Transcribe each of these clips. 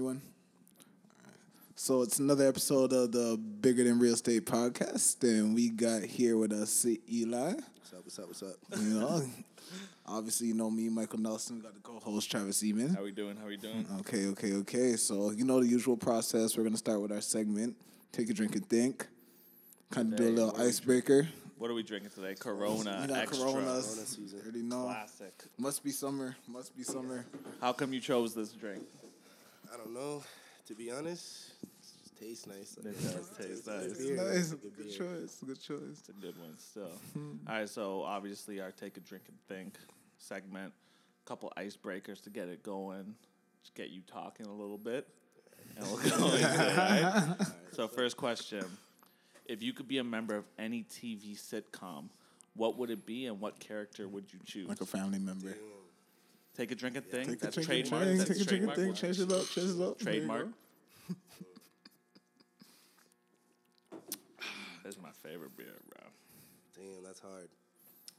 everyone. So it's another episode of the Bigger Than Real Estate podcast, and we got here with us Eli. What's up? What's up? What's up? You know, obviously you know me, Michael Nelson. We got the co-host Travis Eman. How we doing? How we doing? Okay, okay, okay. So you know the usual process. We're gonna start with our segment. Take a drink and think. Kind of do a little what icebreaker. What are we drinking today? Corona You know, Extra. Coronas. Corona season. Already know. Classic. Must be summer. Must be summer. How come you chose this drink? I don't know. To be honest, it tastes nice. It does taste nice. good It's beer. Nice. It's a good Good choice. Good choice. It's a good one still. Mm-hmm. All right, so obviously our take a drink and think segment. A Couple icebreakers to get it going. Just get you talking a little bit. And we'll go into it, right? So first question. If you could be a member of any TV sitcom, what would it be and what character would you choose? Like a family member. Take a drink and think. Take a That's drink trademark. think. That's Take a drink and trademark. think. Change it up. Change it up. Trademark. That's my favorite beer, bro. Damn, that's hard.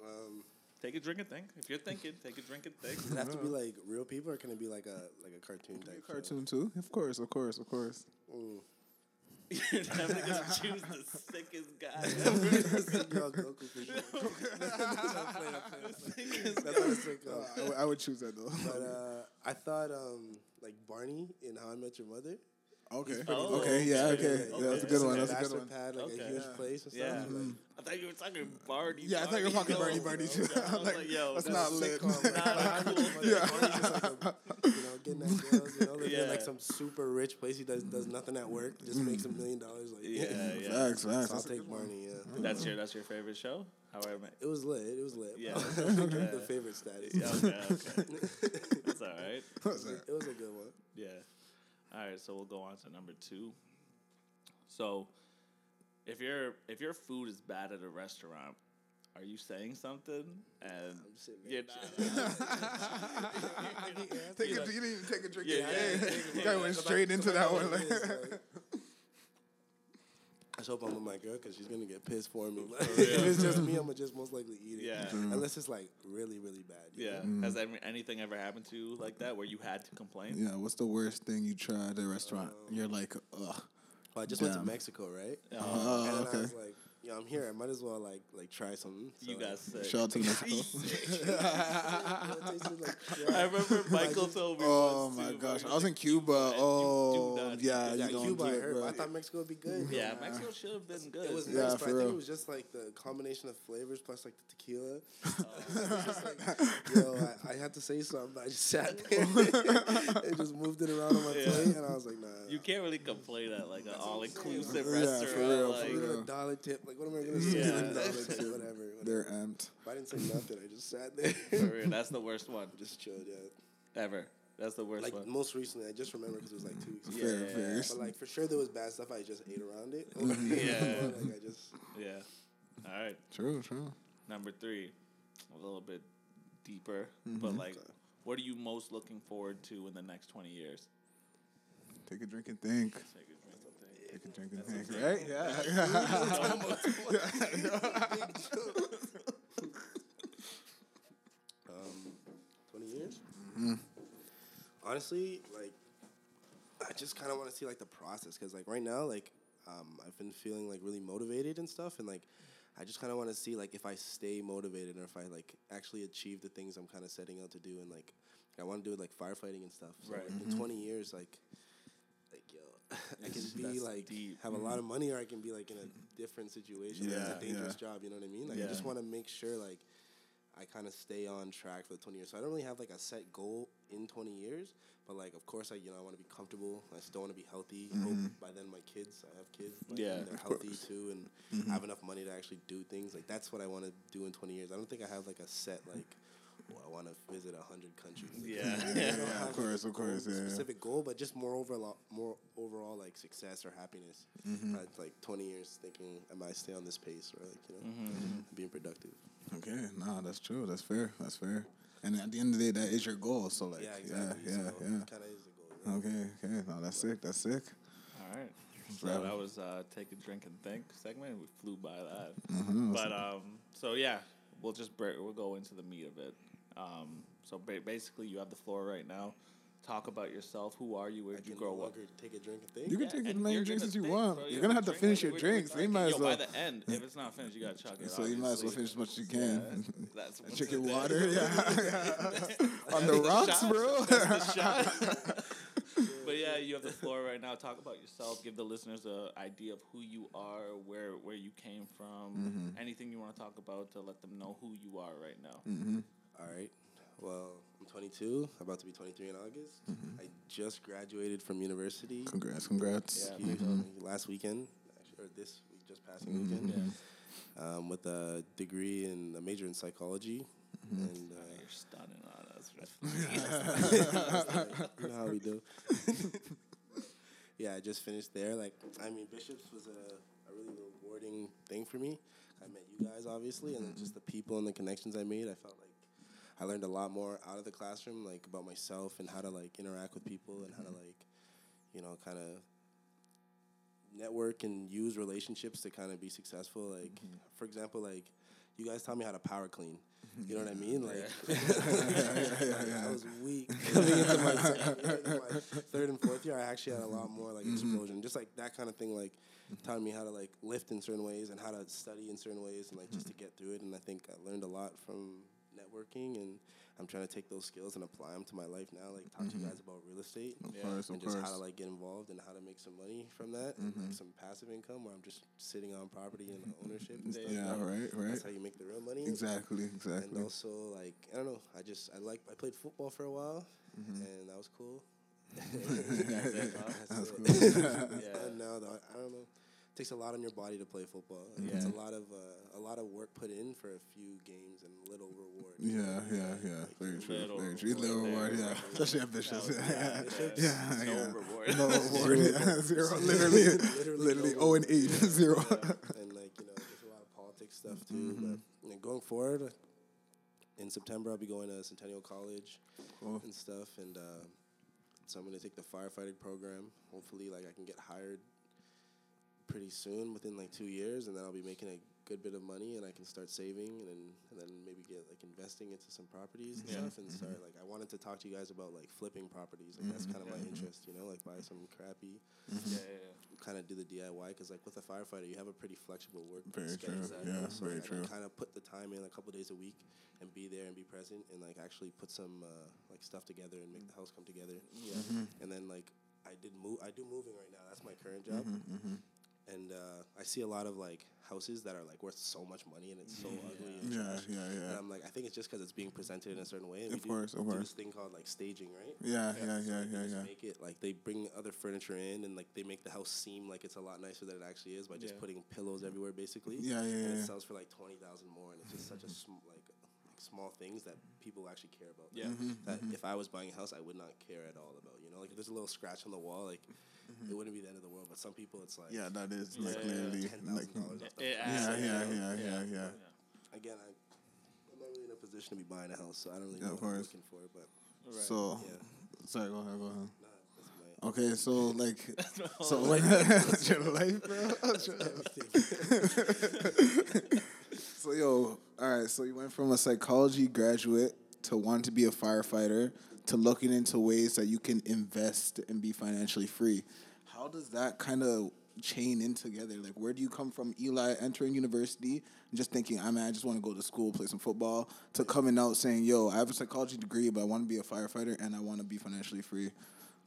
Um, Take a drink and think. If you're thinking, take a drink and think. does it have to be like real people, or can it be like a like a cartoon type? show? Cartoon too, of course, of course, of course. Mm. You're definitely gonna choose the sickest guy. I would choose that though. But uh, I thought um, like Barney in How I Met Your Mother. Okay, Oh, okay, yeah, okay, okay, yeah, that's a good one. That's a good one. Pad, like Okay. a huge Yeah. place and stuff. Yeah. Like, I thought you were talking Barney. Yeah, I thought you were talking Barney, Barney too. no. I I'm was like, like, yo, that's that's not lit. like, Nah, How I Met Your Mother, Yeah. Barney's just like a, you know, getting at girls, you know, living in like some super rich place. He does does nothing at work, just makes a mm-hmm. million dollars. Like, Yeah, yeah. Facts, facts. I'll take. Barney. Yeah, mm-hmm. That's your that's your favorite show. How I met. it was lit. It was lit. Yeah. the favorite status. Yeah, okay, okay. That's all right. It was a good one. Yeah. All right, so we'll go on to number two. So, if your if your food is bad at a restaurant, are you saying something? And I'm sitting yeah, there. Take a, You know- you didn't even take a drink. Yeah, Yeah, yeah, yeah, yeah, You guy went straight into that one. Like, I just hope I'm with my girl because she's gonna get pissed for me. Like, real. if it's just me, I'm gonna just most likely eat it. Yeah. Unless it's like really, really bad. yeah. know? Has any, anything ever happened to you like that where you had to complain? yeah, what's the worst thing you tried at a restaurant? You're like, ugh. Well, I just went to Mexico, right? Uh, Oh, and then okay. I was like, yeah, I'm here. I might as well like like try something. So, you got sick. Shout out to Mexico. like crap. I remember Michael just- told me. Oh once, my too, gosh. I was in Cuba. and you Oh, not- yeah, Yeah, you don't Cuba, I heard. bro. I thought Mexico would be good. Yeah, Mexico should have been good. It was Yeah, nice, for but I think it was just like the combination of flavors plus like the tequila. Oh. Just like, yo, I, I had to say something, but I just sat there and just moved it around on my Yeah. plate, and I was like, nah. you can't really complain at like an all inclusive Yeah, for restaurant. real, like, for real. a dollar tip. Like, what am I gonna say? Yeah. Give it a dollar tip, whatever. whatever. They're amped. If I didn't say nothing, I just sat there, For real, that's the worst one just chilled. Yeah. ever. That's the worst Like one. most recently, I just remember because it was like two weeks. ago. Yeah, Fair, yeah, fair. But like for sure, there was bad stuff. I just ate around it. Yeah. Mm-hmm. like I just Yeah. All right. True, true. Number three, a little bit deeper, mm-hmm. but like, what are you most looking forward to in the next twenty years? Take a drink and think. Take a drink and think. Take a drink and think, right? Yeah. um, twenty years. Mm-hmm. Honestly, like I just kind of want to see like the process because like right now, like um, I've been feeling like really motivated and stuff, and like I just kind of want to see like if I stay motivated or if I like actually achieve the things I'm kind of setting out to do, and like I want to do it like firefighting and stuff. So Right. like, in twenty years, like like yo, I can be like deep. have a lot of money, or I can be like in a different situation. like, Yeah, it's a dangerous yeah. job. You know what I mean? Like I just want to make sure like. I kind of stay on track for the 20 years. So I don't really have like a set goal in 20 years, but like of course I you know I want to be comfortable. I still want to be healthy. I hope mm-hmm. by then my kids, I have kids, by Yeah, they're healthy course. too and mm-hmm. have enough money to actually do things. Like that's what I want to do in 20 years. I don't think I have like a set like oh, I want to visit 100 countries. Like, Yeah. I don't Yeah, of course, of course, goal- yeah, yeah. Specific goal, but just more overall more overall like success or happiness. Mm-hmm. Right? Like 20 years thinking am I stay on this pace or like, you know, Mm-hmm. being productive. Okay, nah, that's true. That's fair. That's fair. And at the end of the day, that is your goal. So like, yeah, yeah, exactly. yeah, so yeah. Kind of is the goal. yeah. Okay, okay. No, that's sick. That's sick. All right. So Bravo. that was uh, take a drink and think segment. We flew by that. Mhm. But um, so yeah, we'll just break, we'll go into the meat of it. Um, so ba- basically, you have the floor right now. talk about yourself. Who are you? Where did you grow no up? take a drink and think. You can Yeah, take as many drinks as you think, want. bro, You're gonna have to finish your drinks. we're So you drinking. might as well. By the end, if it's not finished, you gotta chug it. So you might as well finish as much as you Yeah, can. that's And what's Drink your water, yeah. On the the rocks, shot. bro. That's the shot. but yeah, you have the floor right now. Talk about yourself. Give the listeners an idea of who you are, where where you came from, Mm-hmm. anything you want to talk about to let them know who you are right now. Mm-hmm. All right. Well, I'm 22, about to be 23 in August. Mm-hmm. I just graduated from university. Congrats, congrats. Yeah. Excuse me, last weekend, actually, or this week, just passing weekend, yeah. um, with a degree in a major in psychology. And uh, You're stunning on us. you know how we do. yeah, I just finished there. Like, I mean, Bishops was a, a really rewarding thing for me. I met you guys, obviously, and just the people and the connections I made. I felt like I learned a lot more out of the classroom, like about myself and how to like interact with people and how to mm-hmm. like, you know, kind of network and use relationships to kind of be successful. Like, mm-hmm. for example, like you guys taught me how to power clean. You know what I mean? Like, I was weak coming into my, second into my third and fourth year. I actually had a lot more like mm-hmm. explosion, just like that kind of thing. Like taught me how to like lift in certain ways and how to study in certain ways and like just to get through it. And I think I learned a lot from networking and I'm trying to take those skills and apply them to my life now. Like talk to you mm-hmm. guys about real estate Of Yeah. course, of and just how to like get involved and how to make some money from that and like mm-hmm. some passive income where I'm just sitting on property and ownership and stuff. Yeah, right, right. That's how you make the real money. Exactly, exactly. And exactly. also like I don't know, I just I like I played football for a while mm-hmm. and that was cool. That's it. cool. Yeah. And now though, I don't know. It takes a lot on your body to play football. Like, It's a lot of uh, a lot of work put in for a few games and little reward. Yeah, yeah, yeah. Very true. Little Very true. reward Little there, reward, yeah. right. Especially ambitious. Was- Yeah, Bishops, yeah, no yeah. reward. No reward. Yeah, zero. Literally, Literally literally, no zero and eight, zero. and like you know, there's a lot of politics stuff too. But you going forward, in September I'll be going to Centennial College Cool. and stuff, and uh, so I'm gonna take the firefighting program. Hopefully, like I can get hired pretty soon, within like two years, and then I'll be making a good bit of money, and I can start saving, and then and then maybe get like investing into some properties and Yeah. stuff, and start like I wanted to talk to you guys about like flipping properties. Like that's kind of my interest, you know, like buy some crappy Yeah, yeah, kind of do the DIY because like with a firefighter you have a pretty flexible work Very schedule. true. you know, Yeah, so very I true. kind of put the time in a couple days a week and be there and be present and like actually put some uh, like stuff together and make the house come together. yeah. Mm-hmm. And then like I did move. I do moving right now. That's my current job. Mm-hmm, And uh, I see a lot of like houses that are like worth so much money and it's so ugly. And, Yeah, trash. yeah, and yeah. I'm like, I think it's just because it's being presented in a certain way. And Of we course, do, of do course. this thing called like staging, right? Yeah, yeah, So, yeah, they yeah, just yeah. Make it like they bring other furniture in and like they make the house seem like it's a lot nicer than it actually is by just Yeah. putting pillows everywhere, basically. Yeah, yeah, And yeah. it sells for like twenty thousand more, and it's just such a sm- like, like small things that people actually care about. Yeah. Mm-hmm, That if I was buying a house, I would not care at all about. You know, like if there's a little scratch on the wall, like it wouldn't be the end of the world. But some people, it's like Mm-hmm. Yeah, that is Yeah, like yeah, yeah. literally ten like. thousand dollars. It- it Yeah, yeah, yeah, yeah, yeah. Again, I, I'm not really in a position to be buying a house, so I don't really Yeah, know of what I'm course. looking for. But Right. So, yeah, sorry, go ahead, go ahead. nah. Okay, so like, whole so when your life, bro. so yo, all right. So you went from a psychology graduate to wanting to be a firefighter to looking into ways that you can invest and be financially free. How does that kind of chain in together? Like, where do you come from, Eli, entering university and just thinking, ah, I mean, I just want to go to school, play some football, to coming out saying, yo, I have a psychology degree, but I want to be a firefighter and I want to be financially free.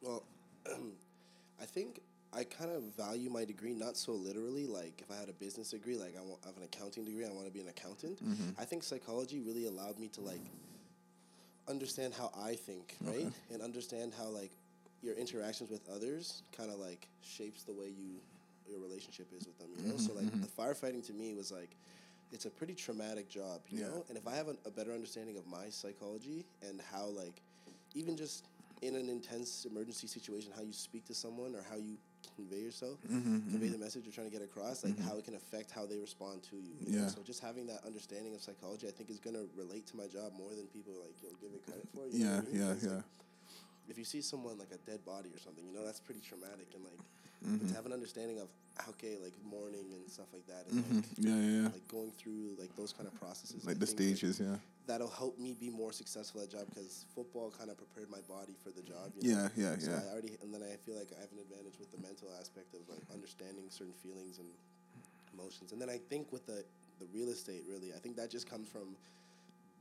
Well, I think I kind of value my degree not so literally. Like if I had a business degree, like I, want, I have an accounting degree, I want to be an accountant. Mm-hmm. I think psychology really allowed me to like understand how I think, right, and understand how like your interactions with others kind of like shapes the way you your relationship is with them. You know, mm-hmm, so like mm-hmm. the firefighting to me was like. It's a pretty traumatic job, you Yeah. know. And if I have a, a better understanding of my psychology and how, like, even just in an intense emergency situation, how you speak to someone or how you convey yourself, Mm-hmm, convey the message you're trying to get across, like how it can affect how they respond to you. you know? Yeah. So just having that understanding of psychology, I think, is gonna relate to my job more than people like you'll give it credit for. You know Yeah, mean? yeah, yeah. like, if you see someone like a dead body or something, you know that's pretty traumatic, and like Mm-hmm. but to have an understanding of okay, like mourning and stuff like that, and like, Yeah, yeah, yeah. like going through like those kind of processes, Like I the stages, yeah. That'll help me be more successful at job because football kind of prepared my body for the job. You know? Yeah, yeah, so yeah. I already, and then I feel like I have an advantage with the mental aspect of like understanding certain feelings and emotions. And then I think with the the real estate, really, I think that just comes from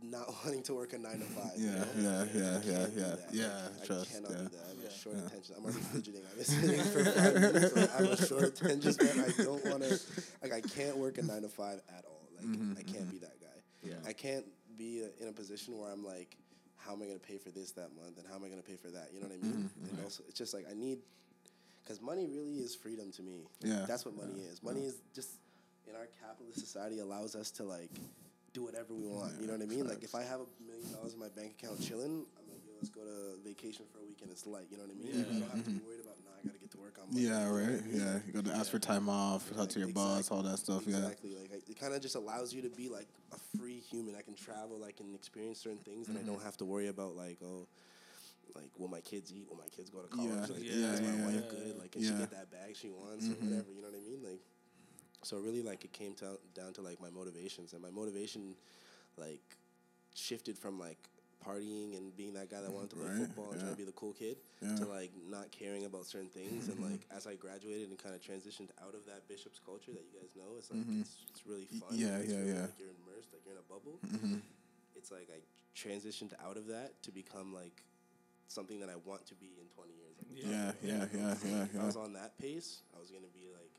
not wanting to work a nine to five. you Yeah, know? yeah, yeah, I yeah, yeah, yeah. Like, I Trust, cannot yeah. do that. I have Yeah. a short Yeah. attention. I'm already fidgeting. I've been sitting for five minutes. So I have a short attention span. I don't want to. Like I can't work a nine to five at all. Like Mm-hmm, I can't be that guy. Yeah. I can't be in a position where I'm like, how am I going to pay for this that month, and how am I going to pay for that? You know what I mean? Mm-hmm, And also, it's just like I need, because money really is freedom to me. Yeah. That's what money is. Money is just in our capitalist society allows us to like do whatever we want. You know what I mean? Like if I have a million dollars in my bank account chilling, I'm like, yo, let's go to vacation for a weekend. It's light. You know what I mean? I don't have to be worried about. Nah, I gotta to work on. Monday," Yeah, you know what I right. Yeah, you got to ask for time off, talk to your boss, all that stuff. Yeah. Exactly. Like it kind of just allows you to be like a free human. I can travel. I can experience certain things, and I Mm-hmm. don't have to worry about like oh. Like, will my kids eat? Will my kids go to college? Yeah, Like, yeah, is my yeah, wife yeah. good? Like, can Yeah. she get that bag she wants or whatever? You know what I mean? Like, so really, like, it came to, down to like my motivations, and my motivation, like, shifted from like partying and being that guy that wanted to play Right, football and trying to be the cool kid Yeah. to like not caring about certain things and like as I graduated and kind of transitioned out of that bishop's culture that you guys know it's like it's, it's really fun Mm-hmm. Yeah, it's yeah, really, yeah. like you're immersed like you're in a bubble Mm-hmm. it's like I transitioned out of that to become like something that I want to be in 20 years like, Yeah, yeah, yeah, yeah, if I was on that pace I was gonna be like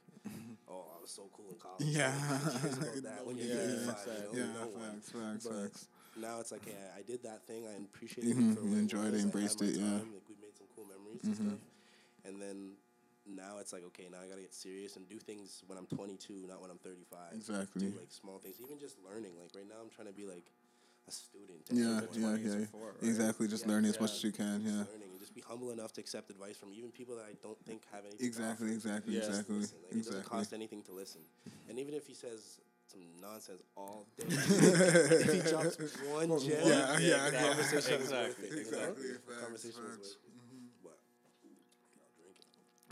oh I was so cool in college Yeah. Like, who cares about that when you're Yeah, 35 you know Yeah, no facts, facts, facts. Now it's like, hey, I did that thing. I appreciated Mhm, it for what enjoyed it. Embraced it, yeah. time, Like we made some cool memories and stuff. And then now it's like, okay, now I gotta get serious and do things when I'm 22, not when I'm 35. Exactly. Do like small things, even just learning. Like right now, I'm trying to be like a student. Yeah, yeah, yeah. are for, right? Exactly. Just Yeah, learning as much yeah. as you can. just Yeah. learning and just be humble enough to accept advice from even people that I don't think have anything. Exactly. Exactly. Yeah. Exactly. Like, It doesn't cost anything to listen. And even if he says some nonsense all day, if he drops one gem, Yeah, the yeah, yeah. conversation was Exactly. worth it. you know? Exactly. The Facts, conversation was facts. worth it. But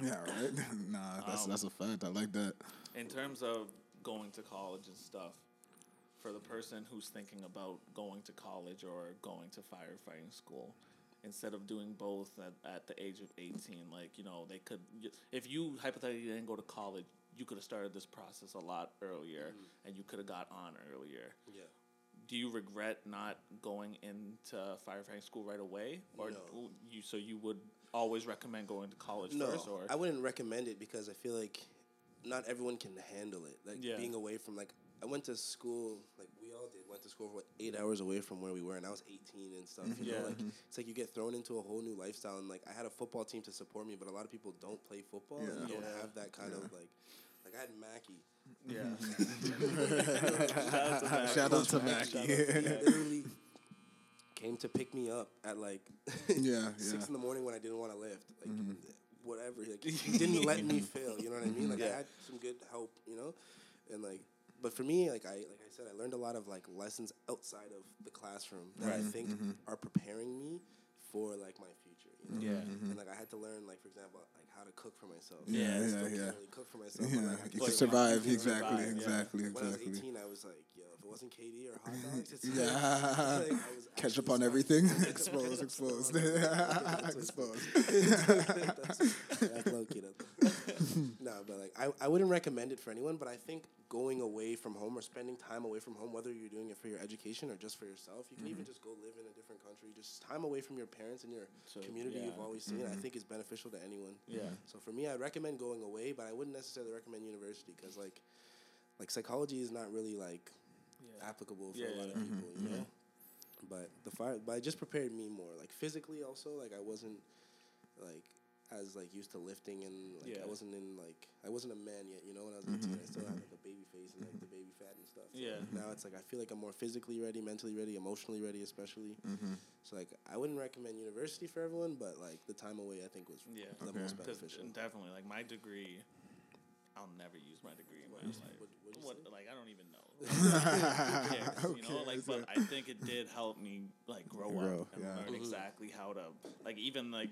I'll it. Yeah. Right. nah, that's Um, that's a fact. I like that. In terms of going to college and stuff, for the person who's thinking about going to college or going to firefighting school, instead of doing both at, at the age of 18, like, you know, they could, if you hypothetically didn't go to college, you could have started this process a lot earlier mm-hmm. and you could have got on earlier. Yeah. Do you regret not going into firefighting school right away, or No. you? So you would always recommend going to college No, first, or I wouldn't recommend it because I feel like not everyone can handle it. Like Yeah. being away from like I went to school like we all did went to school for what eight hours away from where we were and I was eighteen and stuff. You Yeah. know, like mm-hmm. it's like you get thrown into a whole new lifestyle and like I had a football team to support me, but a lot of people don't play football and Yeah. don't have that kind of like like I had Mackie. yeah. Shout out to Shout Mackie. out He to Mackie. literally came to pick me up at like Yeah, six yeah. in the morning when I didn't want to lift. Like mm-hmm. whatever. Like he didn't let me fail. You know what I mean? Like I had some good help. You know, and like, but for me, like I like I said, I learned a lot of like lessons outside of the classroom that I think mm-hmm. are preparing me for like my future. You know? Yeah. Mm-hmm. And like I had to learn, like for example, like how to cook for myself. Yeah, I yeah, still yeah. Can't really cook for myself. Yeah, but, like, you can can cook. survive. you Exactly, survive, yeah. exactly, When I was exactly. 18, I was like, yo, if it wasn't KD or hot dogs, it's Yeah. like, I was Catch up on stuck. everything. Catch exposed, up exposed, on exposed. that's, that's low key. That's, no, but like I, I wouldn't recommend it for anyone. But I think going away from home or spending time away from home, whether you're doing it for your education or just for yourself, you can even mm-hmm. just go live in a different country. Just time away from your parents and your So, community yeah. you've always seen. I mm-hmm. think is beneficial to anyone. Yeah. So for me, I'd recommend going away, but I wouldn't necessarily recommend university because like like psychology is not really like Yeah. applicable for Yeah, a lot of people, mm-hmm. you know. But the fire, but it just prepared me more, like physically also. Like I wasn't like as like used to lifting and like Yeah. I wasn't in like I wasn't a man yet, you know. When I was 18, I still had like a baby face and like the baby fat and stuff. So, Yeah. like, now it's like I feel like I'm more physically ready, mentally ready, emotionally ready, especially. Mm-hmm. So like I wouldn't recommend university for everyone, but like the time away I think was Yeah. the Okay. most 'Cause beneficial. definitely, like my degree, I'll never use my degree in my life. what- what'd What, like I don't even know. Who cares, you know, Okay, like, so- but I think it did help me like grow, Grow, up and yeah. learn Mhm. exactly how to like even like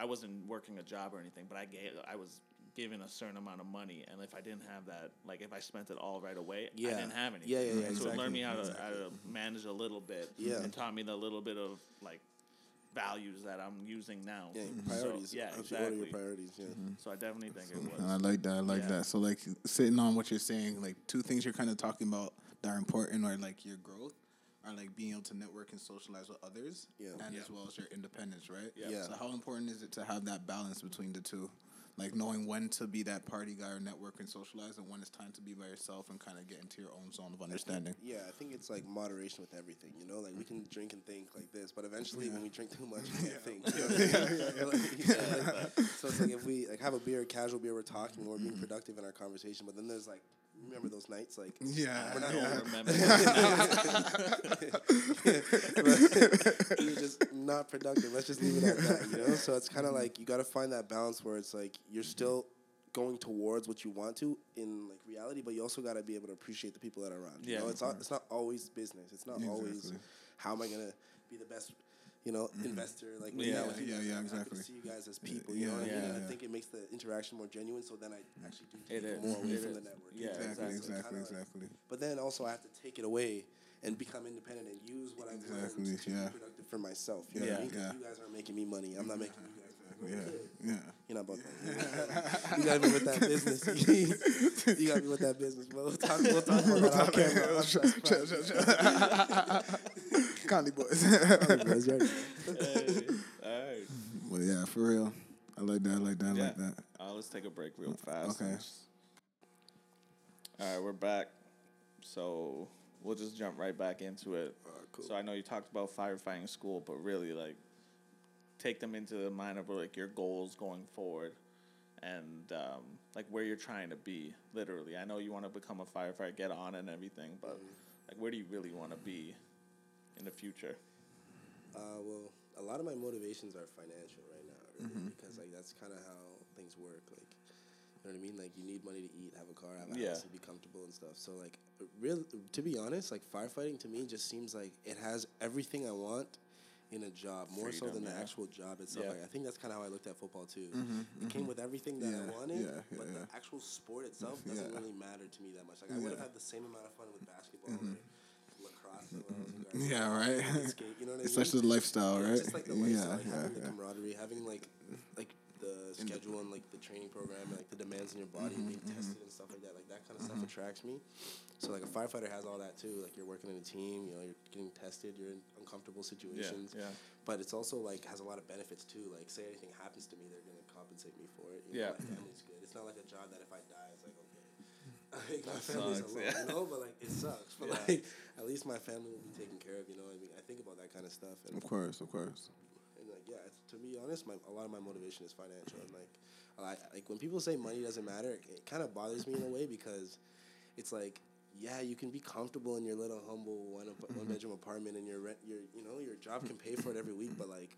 I wasn't working a job or anything, but I gave I was given a certain amount of money, and if I didn't have that, like if I spent it all right away, I didn't have anything. Yeah, yeah, yeah, So it learned me how to, how to manage a little bit. Yeah. and taught me the little bit of like values that I'm using now. Yeah, So, priorities. yeah, How your exactly. priorities. Yeah. Mm-hmm. So I definitely think it was. I like that. I like Yeah. that. So like sitting on what you're saying, like two things you're kind of talking about that are important are like your growth, are like being able to network and socialize with others, Yeah. and Yeah. as well as your independence, right? Yeah. Yeah. So how important is it to have that balance between the two? Like knowing when to be that party guy or network and socialize, and when it's time to be by yourself and kind of get into your own zone of understanding. Yeah, I think it's like moderation with everything. You know, like we can drink and think like this, but eventually when we drink too much, we can't think. You know? Like, yeah, like, so it's like if we like have a beer, casual beer, we're talking, we're being mm-hmm. productive in our conversation. But then there's like, remember those nights like. Yeah. I yeah. don't remember. you're just not productive. Let's just leave it at that, you know. So it's kind of like you got to find that balance where it's like you're still going towards what you want to in like reality, but you also got to be able to appreciate the people that are around. You Yeah. know, it's not it's not always business. It's not always how am I gonna be the best. You know, investor like Yeah, yeah, yeah, yeah, I- I exactly. see you guys as people. You know, what I yeah, mean? And yeah. I think it makes the interaction more genuine. So then I actually do It take is. more away It from is. the network. Yeah, Exactly. exactly. Exactly. Kinda like- but then also I have to take it away and become independent and use what I've Exactly, learned to yeah. be productive for myself. You know what I Yeah. Yeah. you guys aren't making me money. I'm not making you guys. Yeah. Yeah. You're not about that. You got me with that business. you got me with that business. But we'll talk, we'll talk about that off camera. Conley boys. Guys, you already know. Hey, all right. well, yeah, for real. I like that. I like that. I Yeah. like that. Uh, let's take a break real fast. Okay. All right, we're back. So we'll just jump right back into it. cool. So I know you talked about firefighting school, but really like take them into the mind of like your goals going forward and um, like where you're trying to be. Literally, I know you want to become a firefighter, get on and everything, but like where do you really want to be in the future? Uh, well, a lot of my motivations are financial right now, really, mm-hmm. because like that's kind of how things work. Like, you know what I mean? Like, you need money to eat, have a car, have a Yeah. house, and be comfortable and stuff. So, like, real to be honest, like firefighting to me just seems like it has everything I want in a job, more so Freedom, than the actual job itself. Yeah. Like, I think that's kind of how I looked at football too. Mm-hmm, it mm-hmm. came with everything that Yeah, I wanted, yeah, yeah, but yeah. the actual sport itself doesn't Yeah. really matter to me that much. Like, I would have had the same amount of fun with basketball or lacrosse. or when I was in grade Yeah, right. Skate, you know what I It's mean? such a lifestyle, Yeah, right? Just like the yeah, like yeah, having the yeah. camaraderie, having like like the schedule and like the training program, and, like the demands in your body, and being mm-hmm. tested and stuff like that. Like that kind of stuff mm-hmm. attracts me. So like a firefighter has all that too. Like you're working in a team, you know, you're getting tested, you're in uncomfortable situations. yeah. yeah. But it's also like has a lot of benefits too. Like say anything happens to me, they're gonna compensate me for it. You Yeah. know, my family's good. It's not like a job that if I die, it's like. Like, my family's sucks, alone, yeah. you know, but like it sucks. But Yeah. like at least my family will be taken care of. You know, what I mean, I think about that kind of stuff, and Of course, of course. and like yeah, it's, to be honest, my a lot of my motivation is financial. And like, I, like when people say money doesn't matter, it, it kind of bothers me in a way because it's like yeah, you can be comfortable in your little humble one ap- one mm-hmm. bedroom apartment and your rent, your you know your job can pay for it every week, but like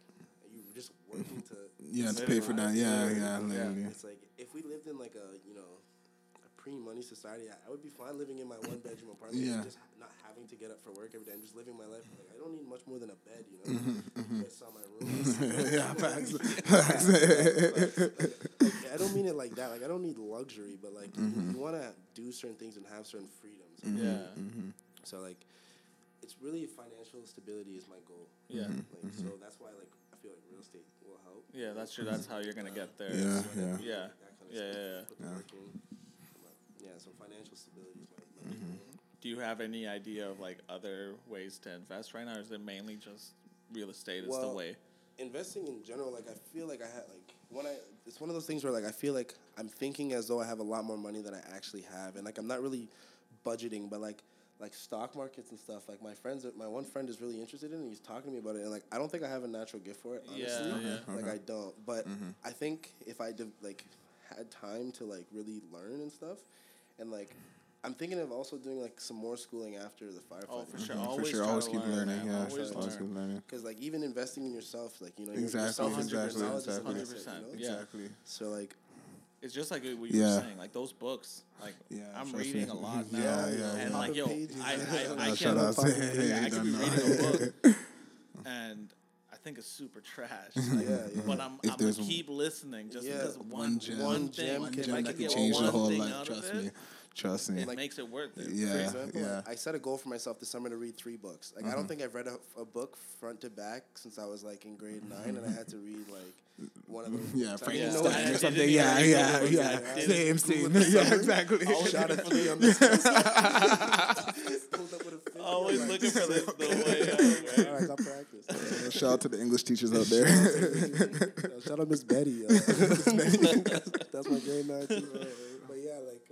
you're just working to Yeah, to pay for that. Yeah, yeah, yeah, yeah. it's like if we lived in like a you know a pre-money society, I, I would be fine living in my one bedroom apartment, Yeah. and just not having to get up for work every day. I'm just living my life. Like I don't need much more than a bed, you know. You guys saw my room. yeah, facts. Like, I don't mean it like that. Like I don't need luxury, but like you, mm-hmm. you want to do certain things and have certain freedoms. Mm-hmm, yeah. Mm-hmm. So like, it's really financial stability is my goal. Yeah. Like so that's why like I feel like real estate will help. Yeah, that's true. That's how you're gonna get there. Yeah, is- yeah. Yeah. That kind of Yeah, stuff. yeah, yeah. Put the work in. But, yeah. So financial stability is my. my Mm-hmm. Do you have any idea of like other ways to invest right now, or is it mainly just real estate is the Well, way? investing in general, like I feel like I had like when I it's one of those things where like I feel like I'm thinking as though I have a lot more money than I actually have, and like I'm not really budgeting, but like like stock markets and stuff. Like my friends, my one friend is really interested in, it and he's talking to me about it, and like I don't think I have a natural gift for it. Honestly, Yeah, Okay, yeah. like okay. I don't. But I think if I de- like had time to like really learn and stuff, and like. I'm thinking of also doing like some more schooling after the firefighting. Oh, for sure. For Always sure, always keep learn, learning. Yeah, Always always keep learning. Because like even investing in yourself, like you know, your- Exactly, yourself is exactly, exactly. an asset, 100%, you know? yeah. Exactly. So like, It's just like what you Yeah. were saying, like those books. Like Yeah, I'm trust reading me. a lot now, yeah, and yeah. like yo, Pages. I I, I Uh, can't. shout out to I hey, could be reading a book, and I think it's super trash. Like, yeah. But I'm, If I'm gonna keep listening just Yeah, because One one, gem, one thing, gem one can- I gem can that can change the one whole life. Trust me, it, trust me. it makes it worth it. Yeah, For example, yeah. like, I set a goal for myself this summer to read three books. Like I don't think I've read a, a book front to back since I was like in grade nine, and I had to read like one of them. Yeah, Frankenstein didn't know I or something. even Yeah, read yeah, yeah. Same, didn't same. the Yeah, exactly. Shout out for the youngest. Pulled up with a 50, Always I'm looking for the, the way out. Right? All right, I got practice. Shout out to the English teachers out there. Shout out to Miss Betty. Uh, that's my grade nine too. But yeah, like,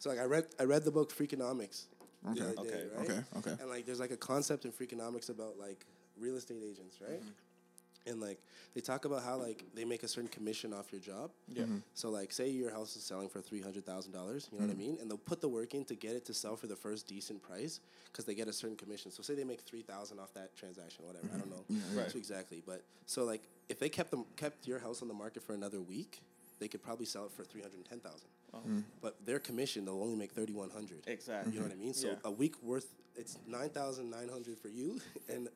so like I read I read the book Freakonomics. the Okay. other day, Okay, right? okay, okay. And like, there's like a concept in Freakonomics about like real estate agents, right? Mm-hmm. And like, they talk about how like they make a certain commission off your job. Yeah. So like, say your house is selling for three hundred thousand dollars. You know Mm-hmm. what I mean? And they'll put the work in to get it to sell for the first decent price because they get a certain commission. So say they make three thousand off that transaction, whatever. I don't know Right. exactly, but so like if they kept them kept your house on the market for another week, they could probably sell it for three hundred ten thousand. Mm. But their commission, they'll only make thirty one hundred. Exactly. You know what I mean? So Yeah. a week worth, it's nine thousand nine hundred for you and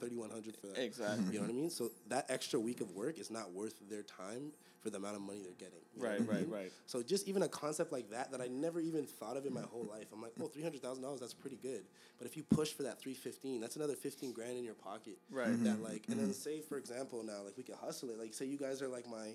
thirty one hundred for them. Exactly. You know what I mean? So that extra week of work is not worth their time for the amount of money they're getting. Right, I right, mean? right. So just even a concept like that that I never even thought of in my whole life. I'm like, oh, three hundred thousand dollars, that's pretty good. But if you push for that three fifteen, that's another fifteen grand in your pocket. Right. That like, and then say for example now, like we can hustle it. Like say you guys are like my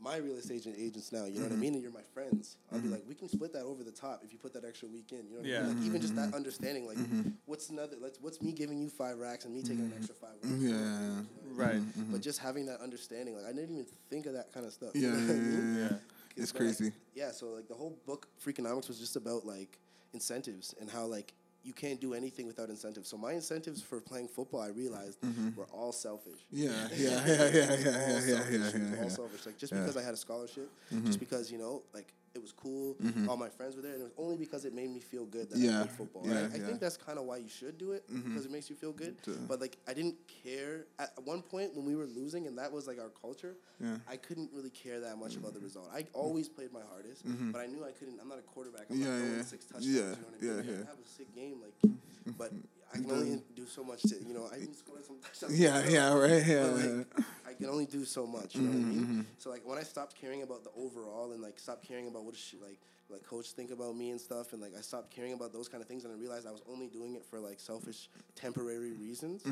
my real estate agent agents now. You know what I mm-hmm. mean? And you're my friends. I'll be mm-hmm. like, we can split that over the top if you put that extra week in. You know what I mean? Like even just that mm-hmm. understanding, like what's another? Like what's me giving you five racks and me taking an extra five. Racks? Yeah. You know I? Right. But just having that understanding, like I didn't even think of that kind of stuff. Yeah, you know yeah, I mean? yeah, yeah. Yeah. It's crazy. yeah, so like the whole book Freakonomics was just about like incentives and how like you can't do anything without incentives. So my incentives for playing football, I realized, mm-hmm. were all selfish. Yeah, yeah, yeah, yeah, yeah, yeah, yeah, yeah, was yeah, all selfish. Like just Yeah. because I had a scholarship, just mm-hmm. because you know, like it was cool, all my friends were there, and it was only because it made me feel good that I played football. yeah, right? I yeah. Mm-hmm. think that's kind of why you should do it because it makes you feel good. But like I didn't care at one point when we were losing, and that was like our culture. Yeah. I couldn't really care that much about the result. I always played my hardest, but I knew I couldn't. I'm not a quarterback. I'm Mm-hmm. Yeah, not yeah. six touchdowns. Yeah, you know what I mean? yeah, yeah. I have a sick game, like, but I can only do so much to you know. I even scored some touchdowns. Yeah, yeah, right. Yeah, like, yeah. I can only do so much. You know what I Mm-hmm, mean? So like when I stopped caring about the overall and like stopped caring about what she like like coach think about me and stuff and like I stopped caring about those kind of things and I realized I was only doing it for like selfish temporary reasons.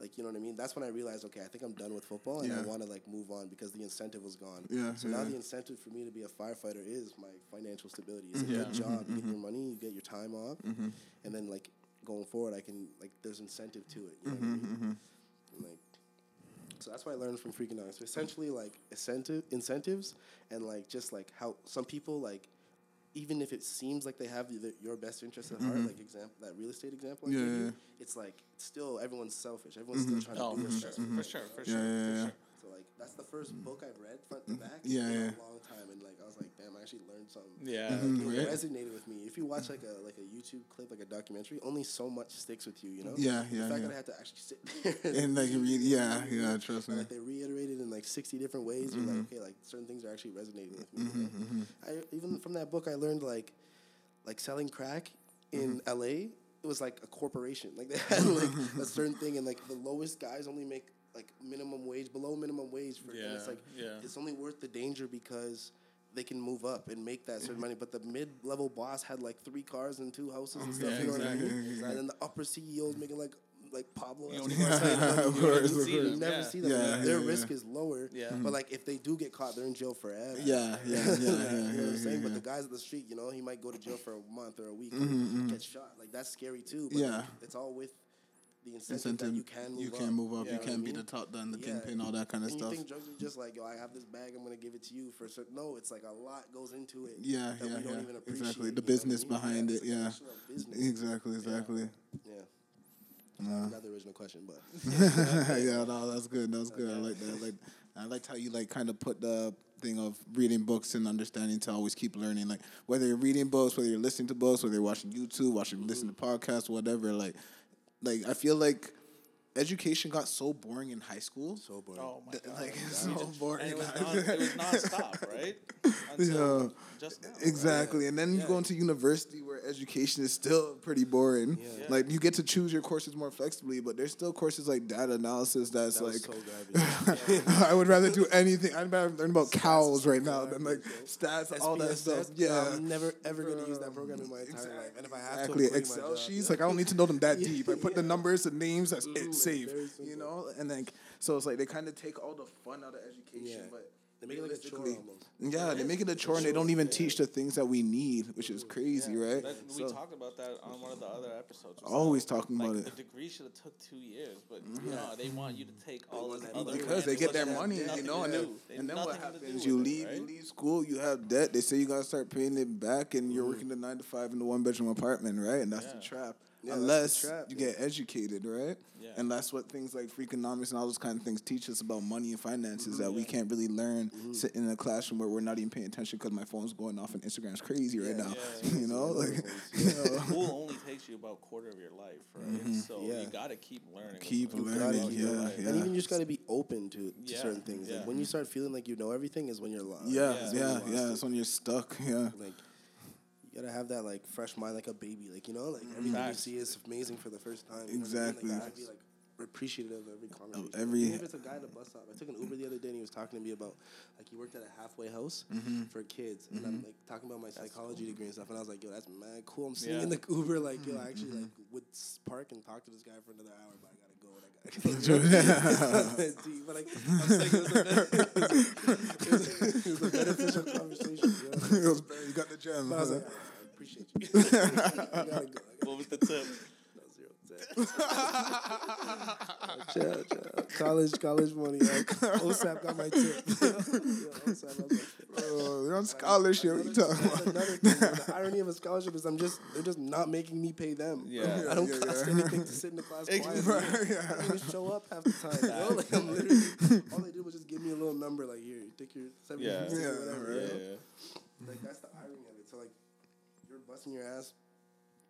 Like you know what I mean? That's when I realized okay, I think I'm done with football and I Mm-hmm. Want to like move on because the incentive was gone. Yeah, So now the incentive for me to be a firefighter is my financial stability. It's a Yeah. good job. You get Mm-hmm. your money, you get your time off, and then like going forward, I can like there's incentive to it. You know what I Mm-hmm. And, like so that's what I learned from Freakonomics. So essentially, like incentive incentives and like just like how some people like, even if it seems like they have the, your best interest at heart, like example that real estate example, I Mm-hmm. Yeah, gave yeah, it's like still everyone's selfish. Everyone's still trying to Oh, do for sure, best for for sure, for Yeah, sure, for sure. So like that's the first book I've read front to mm-hmm. back Yeah, in yeah. a long time, and like I was like, damn, I actually learned something. Yeah. Mhm. It Right. resonated with me. If you watch like a like a YouTube clip, like a documentary, only so much sticks with you. You know. Yeah, The yeah, fact yeah. that I had to actually sit there And like, read, yeah, yeah, trust and, me. like they reiterated in like sixty different ways. You're like, mm-hmm. okay, like certain things are actually resonating with me. you mm-hmm, know? I even from that book, I learned like, like selling crack in L.A. It was like a corporation. Like they had like a certain thing, and like the lowest guys only make like minimum wage, below minimum wage. For, and it's like yeah. it's only worth the danger because. They can move up and make that certain money, but the mid-level boss had like three cars and two houses and stuff. Yeah, you know what I exactly. And then the upper CEOs making like like Pablo. You Escobar don't even type see them. Of you know what I course, mean? of You course. never Yeah. see them. Yeah, Their yeah, risk yeah. is lower. Yeah. But like if they do get caught, they're in jail forever. Yeah, yeah, yeah, yeah, you know what I'm yeah, saying? yeah. But the guys at the street, you know, he might go to jail for a month or a week Mm-hmm, and get shot. Like that's scary too. But Yeah. like, it's all with the incentive, Incentive, you can move you up. move up. know You what I can't be mean? the top done, the Yeah. kingpin, all that kind of And stuff. you think drugs are just like, yo, I have this bag, I'm gonna give it to you for certain. No, it's like a lot goes into it. Yeah, that yeah, we don't yeah. Exactly. The I business mean? behind it, yeah. Exactly, exactly. Yeah. Not the original question, but yeah, no, that's good. That's good. I like that. Like, I liked how you like kind of put the thing of reading books and understanding to always keep learning. Like whether you're reading books, whether you're listening to books, whether you're watching YouTube, watching, listening mm-hmm. to podcasts, whatever. Like, like I feel like education got so boring in high school. so boring. Oh my god. like it's so boring. And it was, non, it was nonstop, right? Until Yeah. Just now. Exactly, and then you go into university where education is still pretty boring. Yeah. Like you get to choose your courses more flexibly, but there's still courses like data analysis that's That like so. I would rather do anything. I'd rather learn about cows is right so now than like garbage, stats, all that stuff. Yeah. I'm never ever gonna use that program in my entire life. And if I have Exactly. to, I'm my Excel job. sheets, like I don't need to know them that deep. I put the numbers, the names, that's Ooh, it, save. You know, and then so it's like they kind of take all the fun out of education, Yeah. but They make it like a chore almost. Yeah, they make it a chore, and they don't even teach the things that we need, which is crazy, right? That, we So- talked about that on one of the other episodes. Always how, talking like, about the it. The degree should have took two years, but mm-hmm. no, they want you to take all want the that other money. because they get their money, you know, and then, They and then what nothing to do happens? with You it, leave, right? you leave school, you have debt. They say you gotta start paying it back, and you're mm-hmm. working the nine to five in the one bedroom apartment, right? And that's the trap. Yeah, Unless trap, you yeah. get educated, right? Yeah. And that's what things like Freakonomics and all those kind of things teach us about money and finances that we mm-hmm. can't really learn mm-hmm. sitting in a classroom where we're not even paying attention because my phone's going off and Instagram's crazy right Yeah. now. Yeah. you know, like you know. School only takes you about a quarter of your life, right? Mm-hmm. So Yeah. you gotta keep learning. Keep about learning, about yeah, yeah. And even you just gotta be open to, to Yeah, certain things. yeah. Like when you start feeling like you know everything is when you're lost. yeah, Yeah. yeah, Lost yeah. it. It's when you're stuck. Yeah. Like you gotta have that like fresh mind, like a baby. Like you know, like everything Facts. you see is amazing for the first time. you know what I mean? Exactly. Like, you gotta be like appreciative of every conversation. every- Even if it's a guy at a bus stop. I took an Uber the other day and he was talking to me about like he worked at a halfway house Mm-hmm. for kids, and I'm like talking about my psychology degree and stuff. And I was like, yo, that's mad cool. I'm sitting Yeah. in the Uber like, yo, I actually Mm-hmm. like would park and talk to this guy for another hour, but I gotta go. And I gotta go. Deep, but like, I'm saying it was a, it was a, it was a beneficial conversation. You know? It was better. you got the gem. But I was like, I appreciate you. I gotta go. I What was the tip? No, zero cent. chill, chill. College, college money. Like, OSAP got my tip. yeah, OSAP got my tip. Oh, you're on scholarship. What you talking That's about? another thing. The irony of a scholarship is I'm just they're just not making me pay them. Yeah. I don't Yeah, cost yeah. anything to sit in the class quietly. I don't even show up half the time. Know? Like I'm literally all they did was just give me a little number like here, you take your seventy yeah. Yeah, whatever. Yeah, yeah. Like that's the irony of it. So like you're busting your ass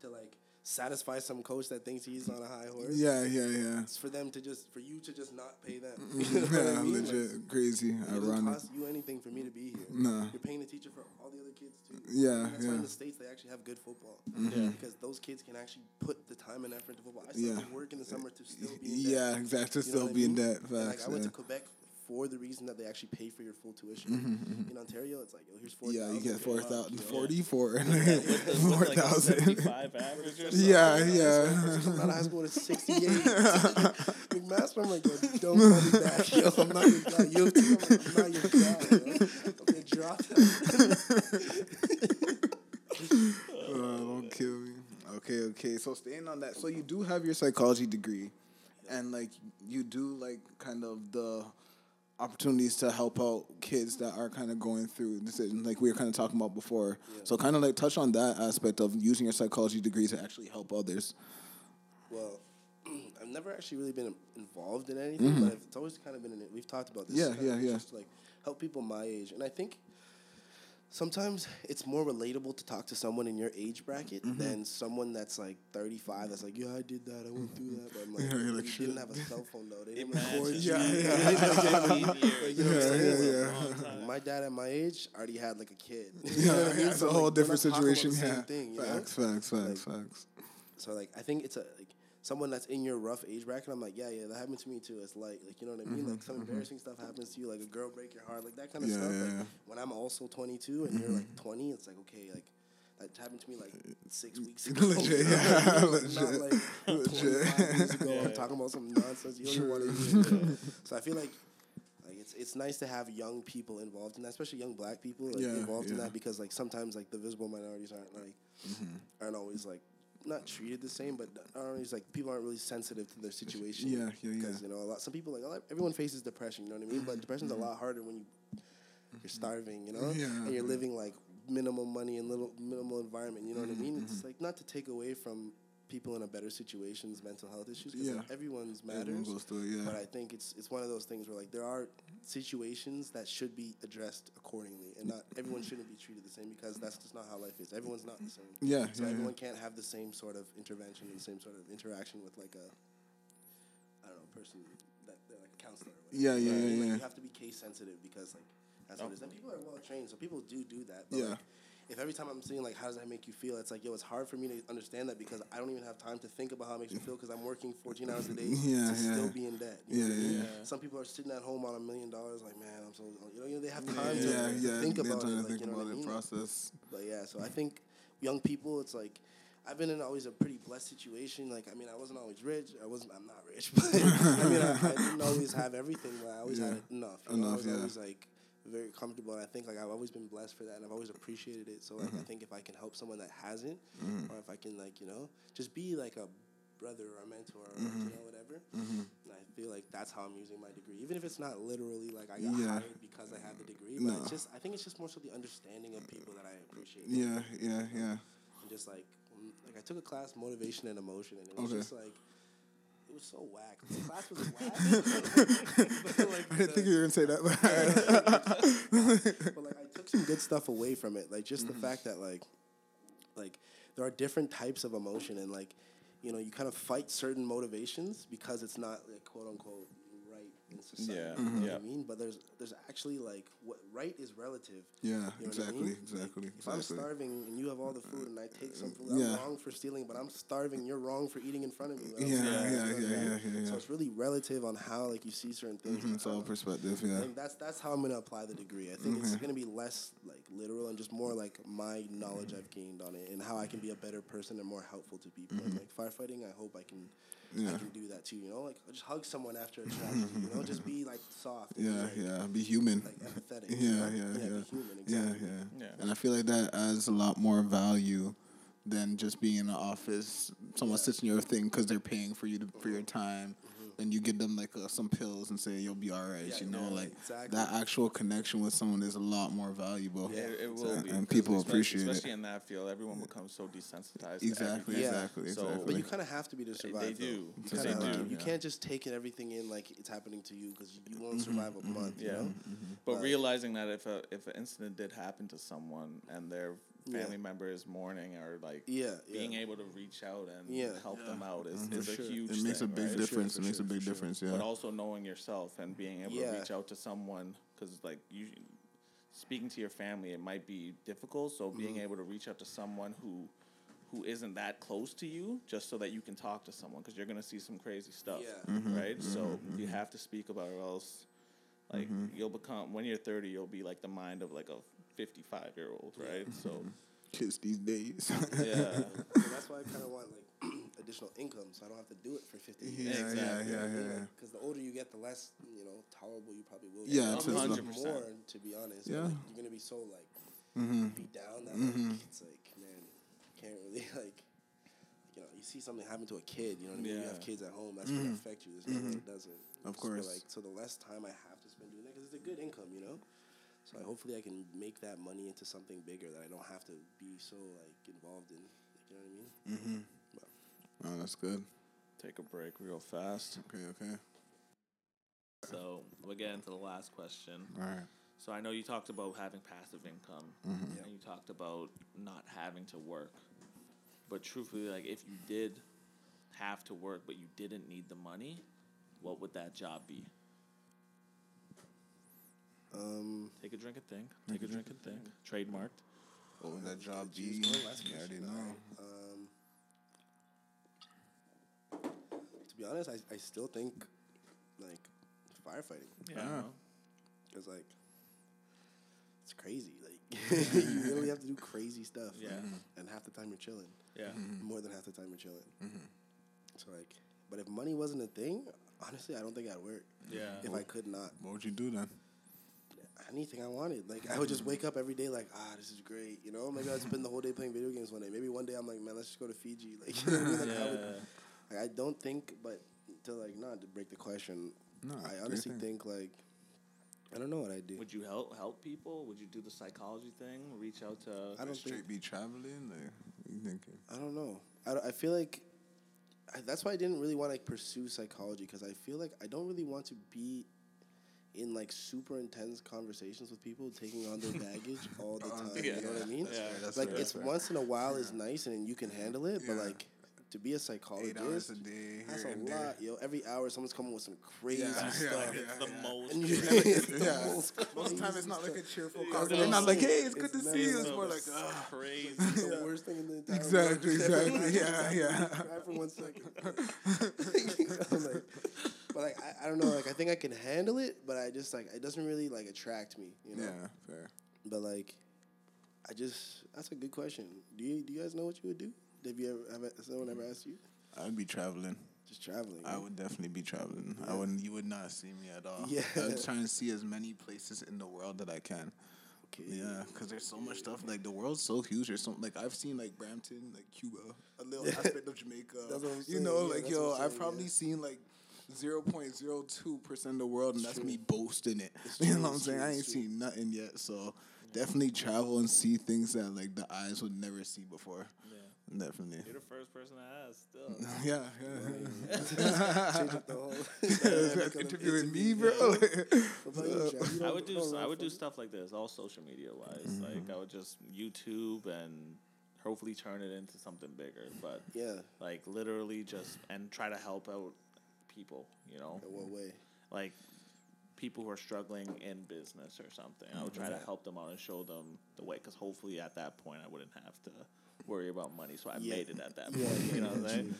to like satisfy some coach that thinks he's on a high horse. Yeah, yeah, yeah. It's for them to just for you to just not pay them. You know what I Yeah, mean? Like, legit, crazy, it doesn't ironic. cost you anything for me to be here. Nah. You're paying the teacher for all the other kids too. Yeah, And that's why in the states they actually have good football mm-hmm. Yeah. because those kids can actually put the time and effort into football. I still Yeah. work in the summer to still be in debt. Yeah, exactly. To You know still what I be in debt. And, Like I went yeah. to Quebec for the reason that they actually pay for your full tuition. Mm-hmm, mm-hmm. In Ontario, it's like, yo, here's four. Yeah, you get okay, four fuck, thousand, you know? forty-four, With the- with four like a thousand. 75 average or something. Yeah, yeah. Out of high school with a 68. McMaster, I'm like, yo, don't call me back. Yo, I'm not your guy. You have to, I'm, I'm not your guy. Yo. I'm gonna drop that. Oh, don't kill me. Okay, okay. So staying on that, so you do have your psychology degree, and like you do like kind of the opportunities to help out kids that are kind of going through decisions, like we were kind of talking about before. So kind of like touch on that aspect of using your psychology degree to actually help others. Well, I've never actually really been involved in anything, but it's always kind of been in it. We've talked about this. Mm-hmm. Yeah, yeah, yeah. Just like help people my age, and I think sometimes it's more relatable to talk to someone in your age bracket Mm-hmm. than someone that's like 35 that's like, yeah, I did that, I went through that. But I'm like, Yeah, you're like, you shit. didn't have a cell phone though. They didn't Imagine. record you. Yeah, yeah. Like, you know what I'm Yeah, saying? yeah, It's a yeah. long time. My dad at my age already had like a kid. You Yeah, know what I mean? it's So, a whole we're different not talking about situation. the Yeah, thing, you know? facts, facts, facts, Like- facts. So like I think it's a like someone that's in your rough age bracket. I'm like, yeah, yeah, that happened to me too. It's like like you know what I mean. Mm-hmm, like some mm-hmm. embarrassing stuff happens to you, like a girl break your heart, like that kind of Yeah, stuff. yeah, like yeah. when I'm also 22 and you're like mm-hmm. 20, it's like okay, like that happened to me like six weeks ago. Legit, You know what I yeah, mean? Like, legit, Not like 25 years ago. I'm talking about some nonsense you don't want to hear. So I feel like. Like it's, it's nice to have young people involved in that, especially young black people like, Yeah, involved in that because like sometimes like the visible minorities aren't like aren't always like not treated the same, but aren't always like people aren't really sensitive to their situation. Yeah, yeah, yeah. Because you know a lot some people like everyone faces depression. You know what I mean? But mm-hmm, depression's a mm-hmm. lot harder when you you're mm-hmm. starving. You know, Yeah. and you're living like minimal money and little minimal environment. You know what I mean? Mm-hmm. It's like not to take away from people in a better situations, mental health issues. Because Yeah. like, everyone's matters. Everyone goes through it, yeah. But I think it's it's one of those things where like there are situations that should be addressed accordingly, and not everyone shouldn't be treated the same because that's just not how life is. Everyone's not the same. Yeah, So yeah, yeah. everyone can't have the same sort of intervention and the same sort of interaction with like a I don't know person that they're like a counselor. Or whatever. Yeah, yeah, mean? yeah, Like, yeah. You have to be case sensitive because like that's what it is. And oh. people are well trained, so people do do that. But Yeah. like, if every time I'm saying like, how does that make you feel? It's like, yo, it's hard for me to understand that because I don't even have time to think about how it makes me feel because I'm working 14 hours a day Yeah, to still be in debt. Yeah, know what I yeah, mean? yeah. Some people are sitting at home on a million dollars, like, man, I'm so, you know, you know they have time to, yeah, to yeah. think they're about it. to like, think you know about what I the mean? process. But yeah, so I think young people, it's like I've been in always a pretty blessed situation. Like I mean, I wasn't always rich. I wasn't. I'm not rich, but I mean, I, I didn't always have everything. But I always had enough. You know? I Enough, was yeah. always like very comfortable. And I think like I've always been blessed for that, and I've always appreciated it. So like Mm-hmm. I think if I can help someone that hasn't, or if I can like you know just be like a brother or a mentor or Mm-hmm. you know whatever. And I feel like that's how I'm using my degree, even if it's not literally like I got Yeah. hired because I have the degree. But No. it's just I think it's just more so the understanding of people that I appreciate Yeah, yeah, yeah. and just like mm, like I took a class motivation and emotion and it was Okay. just like it was so whack. The class was whack. but, like, I didn't think you were gonna say that, but but like I took some good stuff away from it. Like just Mm-hmm. the fact that like like there are different types of emotion and like you know you kind of fight certain motivations because it's not like quote unquote in society. Yeah, You know yeah. I mean? But there's there's actually like what right is relative. yeah, You know what I exactly, mean? Like, exactly, if I'm starving and you have all the food and I take some food, I'm Yeah. wrong for stealing, but I'm starving. You're wrong for eating in front of me. Yeah, You know what yeah, yeah, You know what I yeah, yeah, yeah. So it's really relative on how like you see certain things. Mhm, It's all perspective, I yeah. think that's that's how I'm gonna apply the degree. I think it's gonna be less like literal and just more like my knowledge I've gained on it and how I can be a better person and more helpful to people. And like firefighting, I hope I can I Yeah. can do that too. You know, like just hug someone after a tragedy. you know, just be like soft. Yeah, like, yeah. Be human. Like empathetic. Yeah, you know? yeah, yeah. yeah. Be human. Yeah, Exactly. yeah, Yeah. And I feel like that adds a lot more value than just being in the office. Someone Yeah. sits in your thing because they're paying for you to, for your time. Mm-hmm. You give them like uh, some pills and say you'll be all right. Yeah, you know, yeah, like exactly. that actual connection with someone is a lot more valuable. Yeah, it, it will exactly. be. And 'cause people especially- appreciate it. especially in that field. Everyone becomes so desensitized. to Exactly. Yeah. exactly, So- exactly. But you kind of have to be to survive. they do. You, They do, have you yeah. can't just take everything in like it's happening to you because you won't survive a month. You Yeah. know. But But- realizing that if a if an incident did happen to someone and their Yeah. Family member is mourning or like Yeah. being yeah. able to reach out and Yeah. help them out is, For is a sure. huge it makes a big right? difference. for it makes sure, a big sure. difference. Yeah. But also knowing yourself and being able Yeah. to reach out to someone because like you speaking to your family it might be difficult. So being Mm-hmm. able to reach out to someone who who isn't that close to you just so that you can talk to someone because you're gonna see some crazy stuff, Yeah. Mm-hmm. right? So you have to speak about it, or else like you'll become when you're 30, you'll be like the mind of like a 55 year old, right? So Kids these days. yeah, And that's why I kind of want like additional income, so I don't have to do it for fifty yeah, years. yeah, Exactly. yeah, yeah, Because the older you get, the less you know tolerable you probably will. Be, yeah, get. it's- it's More, 100%. to be honest. Yeah. Yeah, like, you're gonna be so like Mm-hmm. beat down that like, it's like man, can't really like. You know, you see something happen to a kid. You know what I mean? You have kids at home. That's gonna affect you. There's no way it doesn't. Mm-hmm. Of So, course. like, so the less time I have to spend doing that, because it's a good income, you know. So I, hopefully I can make that money into something bigger that I don't have to be so like involved in. Like, you know what I mean? Mm-hmm. Oh, that's good. take a break real fast. Okay, okay. So we'll get into the last question. All right. So I know you talked about having passive income, Mm-hmm. and you talked about not having to work. But truthfully, like if you did have to work, but you didn't need the money, what would that job be? Um, Take a drink and think. Take a drink and think. Trademarked. What would that job Choose be? one last You already know. um, to be honest, I, I still think like firefighting Yeah. Ah. no? because like it's crazy. Like you really have to do crazy stuff. Yeah. and half the time you're chilling. Yeah. More than half the time you're chilling. Mm-hmm. So like, but if money wasn't a thing, honestly, I don't think I'd work. Yeah. If I could not, What would you do then? Anything I wanted. Like I would just wake up every day like, ah, this is great. You know, maybe I'd spend the whole day playing video games one day. Maybe one day I'm like, man, let's just go to Fiji. Like, you know what I mean? Like, I, would, Yeah. like, I don't think, but to like not to break the question, No, I honestly think like, I don't know what I do. Would you help help people? Would you do the psychology thing? Reach out to I don't Straight think. be traveling? Like, you thinking? I don't know. I, I feel like I, that's why I didn't really want to like, pursue psychology because I feel like I don't really want to be in like super intense conversations with people taking on their baggage all the time. Yeah. You know what I mean? Yeah, that's like fair, it's that's fair. once in a while is nice and you can handle it, but like to be a psychologist. Eight hours a day. That's a lot, there. yo. Every hour, someone's coming with some crazy Yeah, yeah, stuff. yeah, It's the yeah. most. And you, crazy- it's the Yeah. most Most of the time, it's not like a cheerful conversation. no, They're not like, hey, it's it's good to see you. It's more like, so ah. crazy. It's the Yeah. worst thing in the entire Exactly, world. exactly. Yeah, yeah. Cry for one second. I'm like, but like, I, I don't know. Like, I think I can handle it, but I just like it doesn't really like attract me. You know. Yeah, fair. But like, I just that's a good question. Do you do you guys know what you would do? Have you ever have someone ever asked you? I would be traveling. Just traveling. I right? would definitely be traveling. I wouldn't. You would not see me at all. Yeah. I'm trying to see as many places in the world that I can. Okay. Yeah, because there's so much stuff. Like the world's so huge. There's so like I've seen like Brampton, like Cuba, a little aspect of Jamaica. That's what I'm you know, yeah, like yo, I've probably yeah. seen like. Zero point zero two percent of the world, and that's true. me boasting it. It's you know what I'm saying? true, I ain't seen nothing yet, so definitely travel and see things that like the eyes would never see before. Yeah. Definitely. You're the first person I asked, Still. Yeah, yeah. Change up the whole. That's interviewing me, bro. What about you, I would do. you don't s- I run would do stuff like this, all social media wise. Mm-hmm. Like I would just YouTube and hopefully turn it into something bigger. But Yeah. like literally just and try to help out people. You know, In what way? like people who are struggling in business or something. I would try to help them out and show them the way. Because hopefully at that point I wouldn't have to worry about money. So I Yeah. made it at that point. yeah, you know what I'm saying?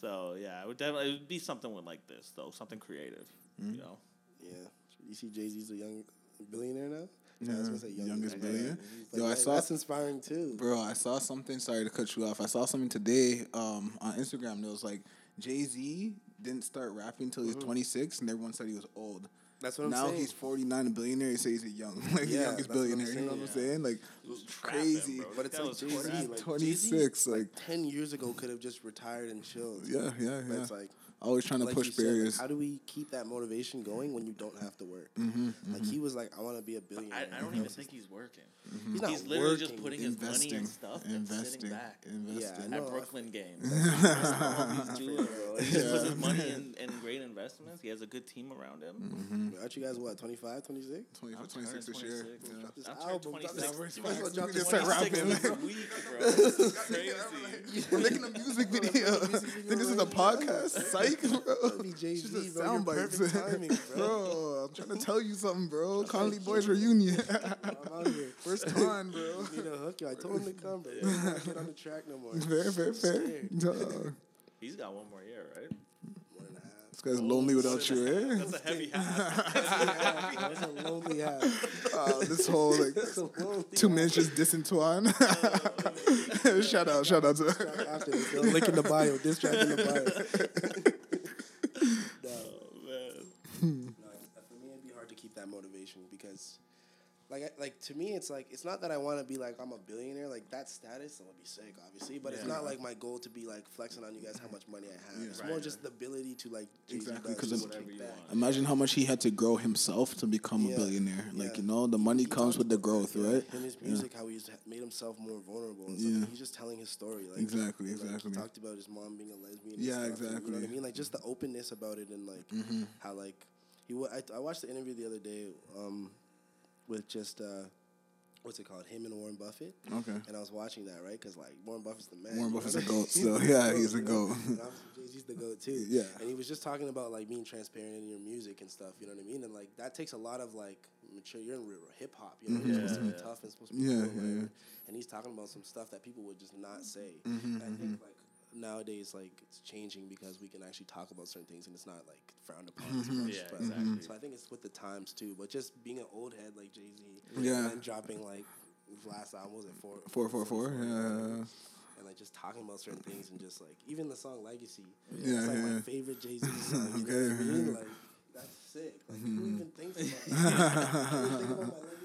So yeah, it would definitely it would be something with like this though, something creative. Mm-hmm. You know. Yeah. You see, Jay Z's a young billionaire now. Yeah, I was gonna say Yeah, youngest Yeah, billionaire. But Yo, I like, saw- that's inspiring too. Bro, I saw something. Sorry to cut you off. I saw something today um, on Instagram. It was like Jay Z didn't start rapping until he was mm-hmm. 26, and everyone said he was old. That's what I'm now saying. he's 49 a billionaire. He says he's a young, like the Yeah, youngest that's what I'm billionaire. You know what I'm saying. saying? Like crazy. bro. But it's That like Jay Z. Like 26, Jay-Z, like- ten years ago could have just retired and chilled. Yeah, yeah, But yeah. it's like Always trying to like push you said, like, barriers. how do we keep that motivation going when you don't have to work? mm-hmm, Like he was like, I want to be a billionaire. I, I don't even think he's working. He's not He's literally just working. putting his money investing, in stuff and investing, sitting back investing. Yeah, at know. Brooklyn games. That's all he's doing, bro. He just puts his money in, in great investments. He has a good team around him. Mm-hmm. Aren't you guys what 25, 26? 25, 26 this year. Yeah. This I'm album, 26. this- you might as well drop We this just start 26 rapping. weeks a week, bro. This is crazy. We're making a music video. think this is a podcast? Psych, bro. That'd Jay It's Z, just bro. sound You're bites. perfect timing, bro. bro, I'm trying to tell you something, bro. Conley Boys reunion. I'm out here. First time, bro. You need a hook you. I told him to come, but he's not get on the track no more. Fair, fair, fair. Scared. He's got one more year, right? One and a half. This guy's lonely without you, eh? That's a heavy half. That's a lonely half. Uh, this whole like That's a lonely two minutes just dissing Twan. shout out, shout out to after this. Yo, link in the bio. Diss track in the bio. no, Oh, man. no, for me it'd be hard to keep that motivation because, like, like to me it's like it's not that I want to be like I'm a billionaire. Like that status would be sick, obviously, but it's not like my goal to be like flexing on you guys how much money I have. Yeah. It's Right, more right. just the ability to like Exactly, does, 'cause just of- kick Whatever you back. want. Imagine how much he had to grow himself to become Yeah. a billionaire. Like Yeah. you know, the money He comes with the growth, yeah. right? In his Yeah. music, how he's made himself more vulnerable. And Yeah. stuff. He's just telling his story. Like, Exactly, like, exactly. He talked about his mom being a lesbian. and Yeah, stuff, and You know what I mean? Like just the openness about it and like Mm-hmm. how like he. I, I watched the interview the other day um, with just uh, what's it called? Him and Warren Buffett. Okay. And I was watching that right because like Warren Buffett's the man. Warren Buffett's a what I mean? goat So Yeah, he's a goat. And obviously Jay Z's the goat too. Yeah. And he was just talking about like being transparent in your music and stuff. You know what I mean? And like that takes a lot of like mature. You're in real hip hop. You know, Mhm. you're supposed to be tough and supposed to be Yeah, cool, yeah, yeah. And he's talking about some stuff that people would just not say. Mhm, And I think like nowadays like it's changing because we can actually talk about certain things and it's not like frowned upon as much. Yeah, but, exactly. So I think it's with the times too. But just being an old head like Jay Z, Yeah. and dropping like last album was it four Four, four, four. Yeah. and like just talking about certain things and just like even the song Legacy. Yeah, it's like yeah. my favorite Jay Z song. You know Okay, what I mean? Like that's sick. Like who even thinks about that?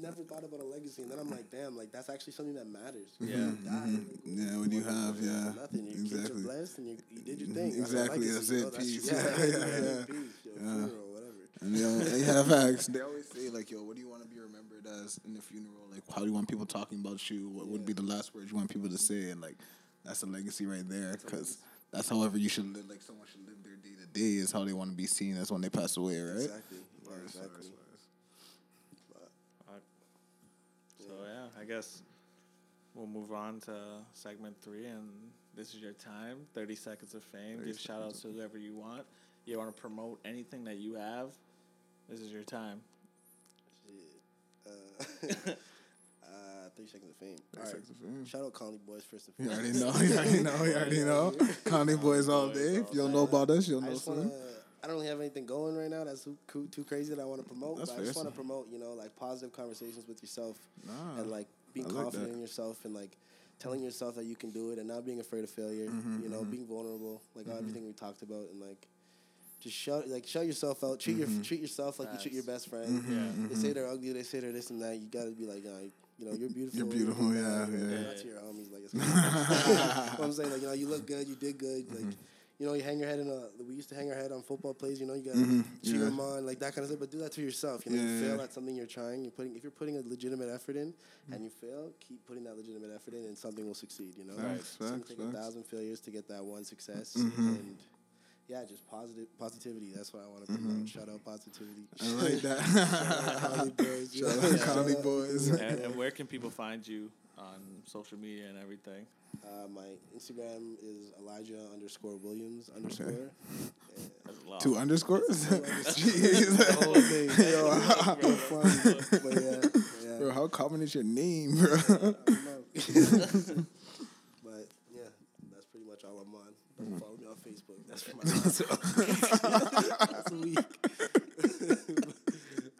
never thought about a legacy, and then I'm like, damn, like that's actually something that matters. Yeah. When you die, mm-hmm. like, Yeah, when you have, yeah. nothing. Your kids are Exactly. blessed, and you, you did your mm-hmm. thing. Exactly, That's, that's it, legacy, you know? peace. That's, Yeah, yeah, yeah, yeah, yeah. Peace, yo, Yeah. funeral, whatever. And they, always, they have facts. They always say like, "Yo, what do you want to be remembered as in the funeral? Like, how do you want people talking about you? What would be the last words you want people to say?" And like, that's a legacy right there, because that's however you should live. Like, someone should live their day to day is how they want to be seen as when they pass away, right? Exactly. Yeah, exactly. bars, bars. So yeah, I guess we'll move on to segment three and This is your time. Thirty seconds of fame. Give shout outs to whoever you want. You want to promote anything that you have. This is your time. Uh, uh, three seconds of fame. All right. seconds of fame. Shout out Conley Boys first and You foremost. already know. You already know. You already know. Conley boys all day. If you don't know about us, you'll know just wanna, soon. I don't really have anything going right now that's too, too crazy that I want to promote. That's but fair, I just want to promote, you know, like positive conversations with yourself Nah, and like being I confident that. in yourself and like telling yourself that you can do it and not being afraid of failure. Mm-hmm, you know, being vulnerable, like everything we talked about, and like just shout like shout yourself out. Treat Mm-hmm. your treat yourself like you treat your best friend. Yeah. They say they're ugly. They say they're this and that. You gotta be like, uh, you know, you're beautiful. You're beautiful, you yeah, know, yeah. Not to your homies, like it's. what I'm saying, like you know, you look good. You did good. Like. Mm-hmm. You know, you hang your head in a. We used to hang our head on football plays. You know, you got Mhm, cheer yeah. them on, like that kind of stuff. But do that to yourself. You know, Yeah, you yeah, fail at something you're trying. You're putting if you're putting a legitimate effort in, and you fail, keep putting that legitimate effort in, and something will succeed. You know, Facts, It's gonna facts, take facts. a thousand failures to get that one success, Mhm. and yeah, just positive positivity. That's what I want to promote. Mm-hmm. Shout out positivity. I like Shout out that. Conley boys. Shout out Conley boys. and, and where can people find you on social media and everything? Uh, my Instagram is Elijah underscore Williams underscore. And That's a. Two underscores. the Jeez. thing. Yo, how- Real fun. But yeah, yeah. Bro, how common is your name, bro? I don't know. but yeah, that's pretty much all I'm on. Don't follow me on Facebook. That's for my That's a week.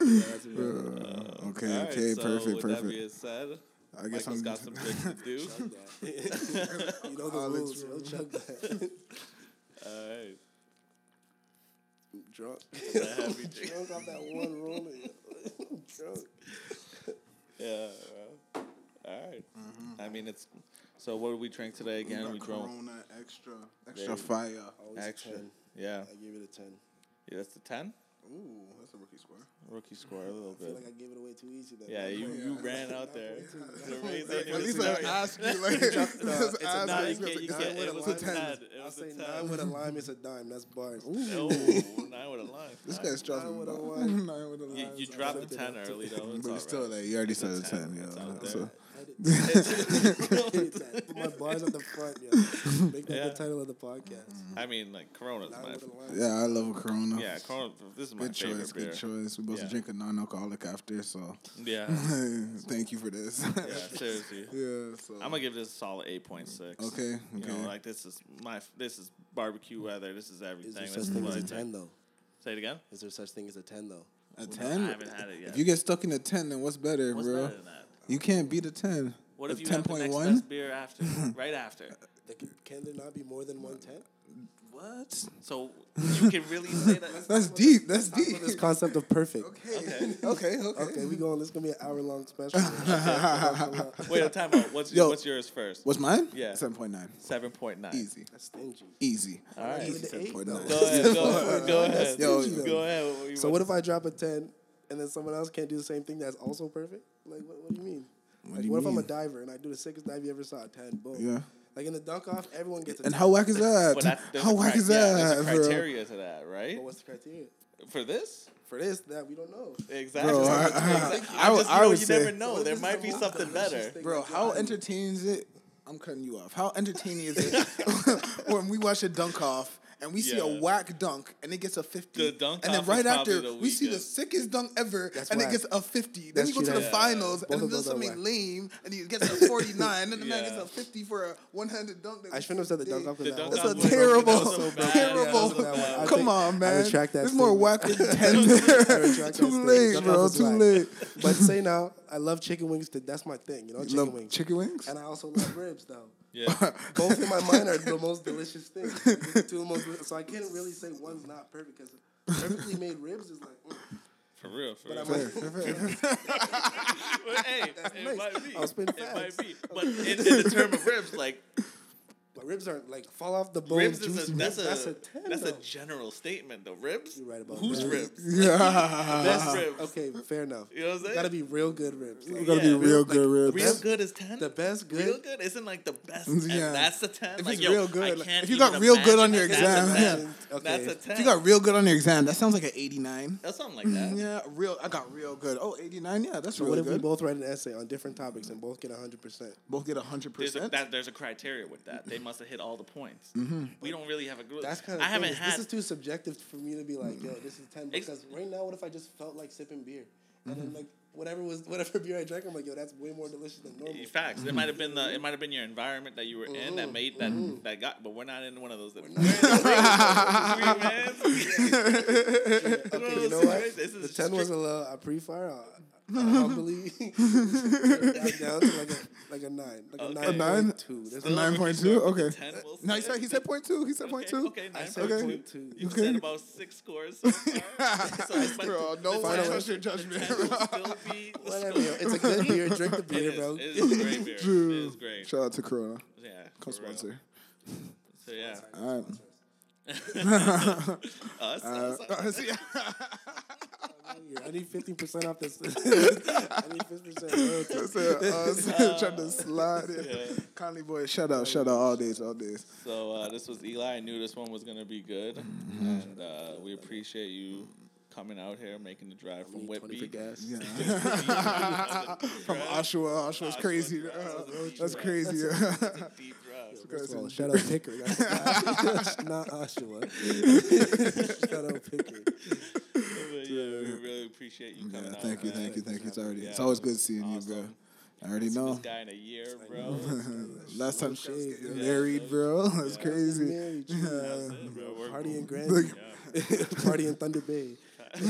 yeah, that's a week. okay, All right, okay, so perfect, with That perfect. being said, I guess Michael's I'm got some things to do. That. you know the Alex, rules. bro. Yo, chug that. All right. Drunk. a heavy drink. Drunk off that one rolling. Drunk. Yeah. Well, all right. Mm-hmm. I mean, it's. So what did we drink today again? We, got drunk Corona extra, extra you- fire. Always extra. 10. Yeah. I gave it a 10. Yeah, that's the ten. Ooh, that's a rookie score. Rookie score a little bit. I feel bit. like I gave it away too easy. Then. Yeah, you, Nine you ran out there. At least a- I ask you, like, it's a nine. You, you it's can't, a ten. It was a a ten. I'll say nine with a lime is a dime. That's bars. nine with a line. This guy's dropping Nine with a ball. one. Nine with a You, line. you dropped the ten early though. But all still right. like you already It's said a a 10, ten, it's yo. out So Put my bars at the front, yeah. Make that Yeah. the title of the podcast. Mm-hmm. I mean, like Corona's my. with yeah, I love a Corona. Yeah, Corona. This is my Good favorite choice, beer. good choice. We're supposed Yeah. to drink a non-alcoholic after, so Yeah. thank you for this. Yeah. Seriously. yeah, so I'm gonna give this a solid eight point six. Okay, You okay. know, like this is my this is barbecue weather. This is everything. Is everything. there This such is thing as a ten though? Say it again. Is there such thing as a ten though? a I ten. I haven't had it yet. If you get stuck in a ten, then what's better, What's bro? better than that? You can't beat a ten. What A if you have the next 10.1? best beer after, right after? Like, can there not be more than one ten? What? So you can really say that. That's deep. That's deep. This concept of perfect. Okay. Okay. Okay. Okay, we going. This is gonna be an hour long special. Wait, a time out. What's Yo. what's yours first? What's mine? Yeah. Seven point nine. Seven point nine. Easy. That's stingy. Easy. All right. Give it Seven eight, point though. nine. Go ahead. Go, go ahead. Yo, stingy, though. go ahead. What you So want- what if I drop a ten and then someone else can't do the same thing that's also perfect? Like, what, what do you mean? What like, do you what if I'm a diver and I do the sickest dive you ever saw? Ten, boom. Yeah. Like in the dunk off, everyone gets a And 10. how whack is that? But that's, how a whack cri- is yeah, that, There's a bro? criteria to that, right? But what's the criteria For this, for this? That we don't know. exactly. Bro, I- Exactly. I- I would- just, I you would you say- never know. There might be something better. Bro, how had? entertaining is it? I'm cutting you off. How entertaining is it when we watch a dunk off and we see a whack dunk and it gets a 50? The dunk and then right after the we see the sickest dunk ever That's and whack. it gets a 50. Then That's you go to the that- finals Both and of it does something lame and he gets a 49 and the man gets a 50 for a one-handed dunk. I shouldn't have said the dunk off. 'cause The that dunk That's a terrible, so terrible. Yeah, that was a bad one. I Come think- on, I man. retract that There's more whack than 10 there. Too late, bro. Too late. But say now, I love chicken wings. That's my thing. You know, chicken wings. chicken wings? And I also love ribs, though. Yeah. Both in my mind are the most delicious things. The two most, so I can't really say one's not perfect because perfectly made ribs is like. Mm. For real. For But real. I'm like, fair, fair. But hey, it nice. might be. I'll spin It fast. might be. But in, in the term of ribs, like but ribs aren't like fall off the bone. ribs is a juicy. that's a that's a ten. that's a general statement though. Ribs. You're right about Whose that. ribs? Yeah. Best ribs. Okay, fair enough. You know what I'm saying? Gotta be real good ribs. Like, We gotta Yeah, be real real- good ribs. Real good is ten. the best good. Real good isn't like the best. Yeah. Yeah. That's the ten. If like, it's yo, real good, like, can't if you got real good on your exam, that's a yeah. Okay. That's a If ten. If you got real good on your exam, that sounds like an 89. that's something like that. Yeah, real. I got real good. Oh, 89. Yeah, that's So real what if we both write an essay on different topics and both get hundred percent? Both get 100%. There's a, there's a criteria with that. They must have hit all the points. We don't really have a group. That's kind of. I haven't had. This is too subjective for me to be like, yo, this is ten. Because right now, what if I just felt like sipping beer, and Mm-hmm. then like whatever was whatever beer I drank, I'm like, yo, that's way more delicious than normal. Facts. It might have been the. It might have been your environment that you were in that made that that got. But we're not in one of those. That, Okay, you know what? This The is ten was a little pre-fire. Uh, uh, humbly back down to like a like a nine, like a Okay. nine, A nine? point two. That's A nine point two. Okay. 10 will No, he said he said point two. He said point two. Okay, nine said point point two. two. You Okay. said about six scores so far. so but Bro, the- no the one trust your judgment. still be Whatever. yo, It's a good beer. Drink the It beer, is. bro. It is a great beer. It True. great. Shout out to Corona. Yeah. Co-sponsor. So yeah. All right. Us, Uh, us, yeah. I need fifteen percent off this. I need fifteen percent royalty. That's it. Us trying to slide it. Yeah. Conley boy, shout out, shout out all days, all days. So uh, this was Eli. I knew this one was gonna be good, Mm-hmm. and uh, we appreciate you coming out here, making the drive from Need twenty for Whitby. gas. Yeah. From From Oshawa, Oshawa's crazy. Uh, that's crazy. Deep drive. First of all, shout out Pickering. That's not Oshawa. shout out Pickering. But yeah, we really appreciate you coming Yeah, out. thank you, man. thank you, thank you. It's already, it's always good seeing you, bro. I already This know. guy in a year, bro. Last time she yeah. married, bro. That's crazy. Married, That's it, bro. We're Party in Look. Grand. Yeah. Party in Thunder Bay. But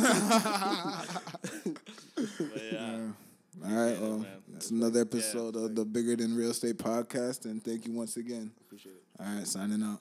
yeah. All right, well, man. it's another episode Yeah. of the Bigger Than Real Estate podcast, and thank you once again. Appreciate it. All right, signing out.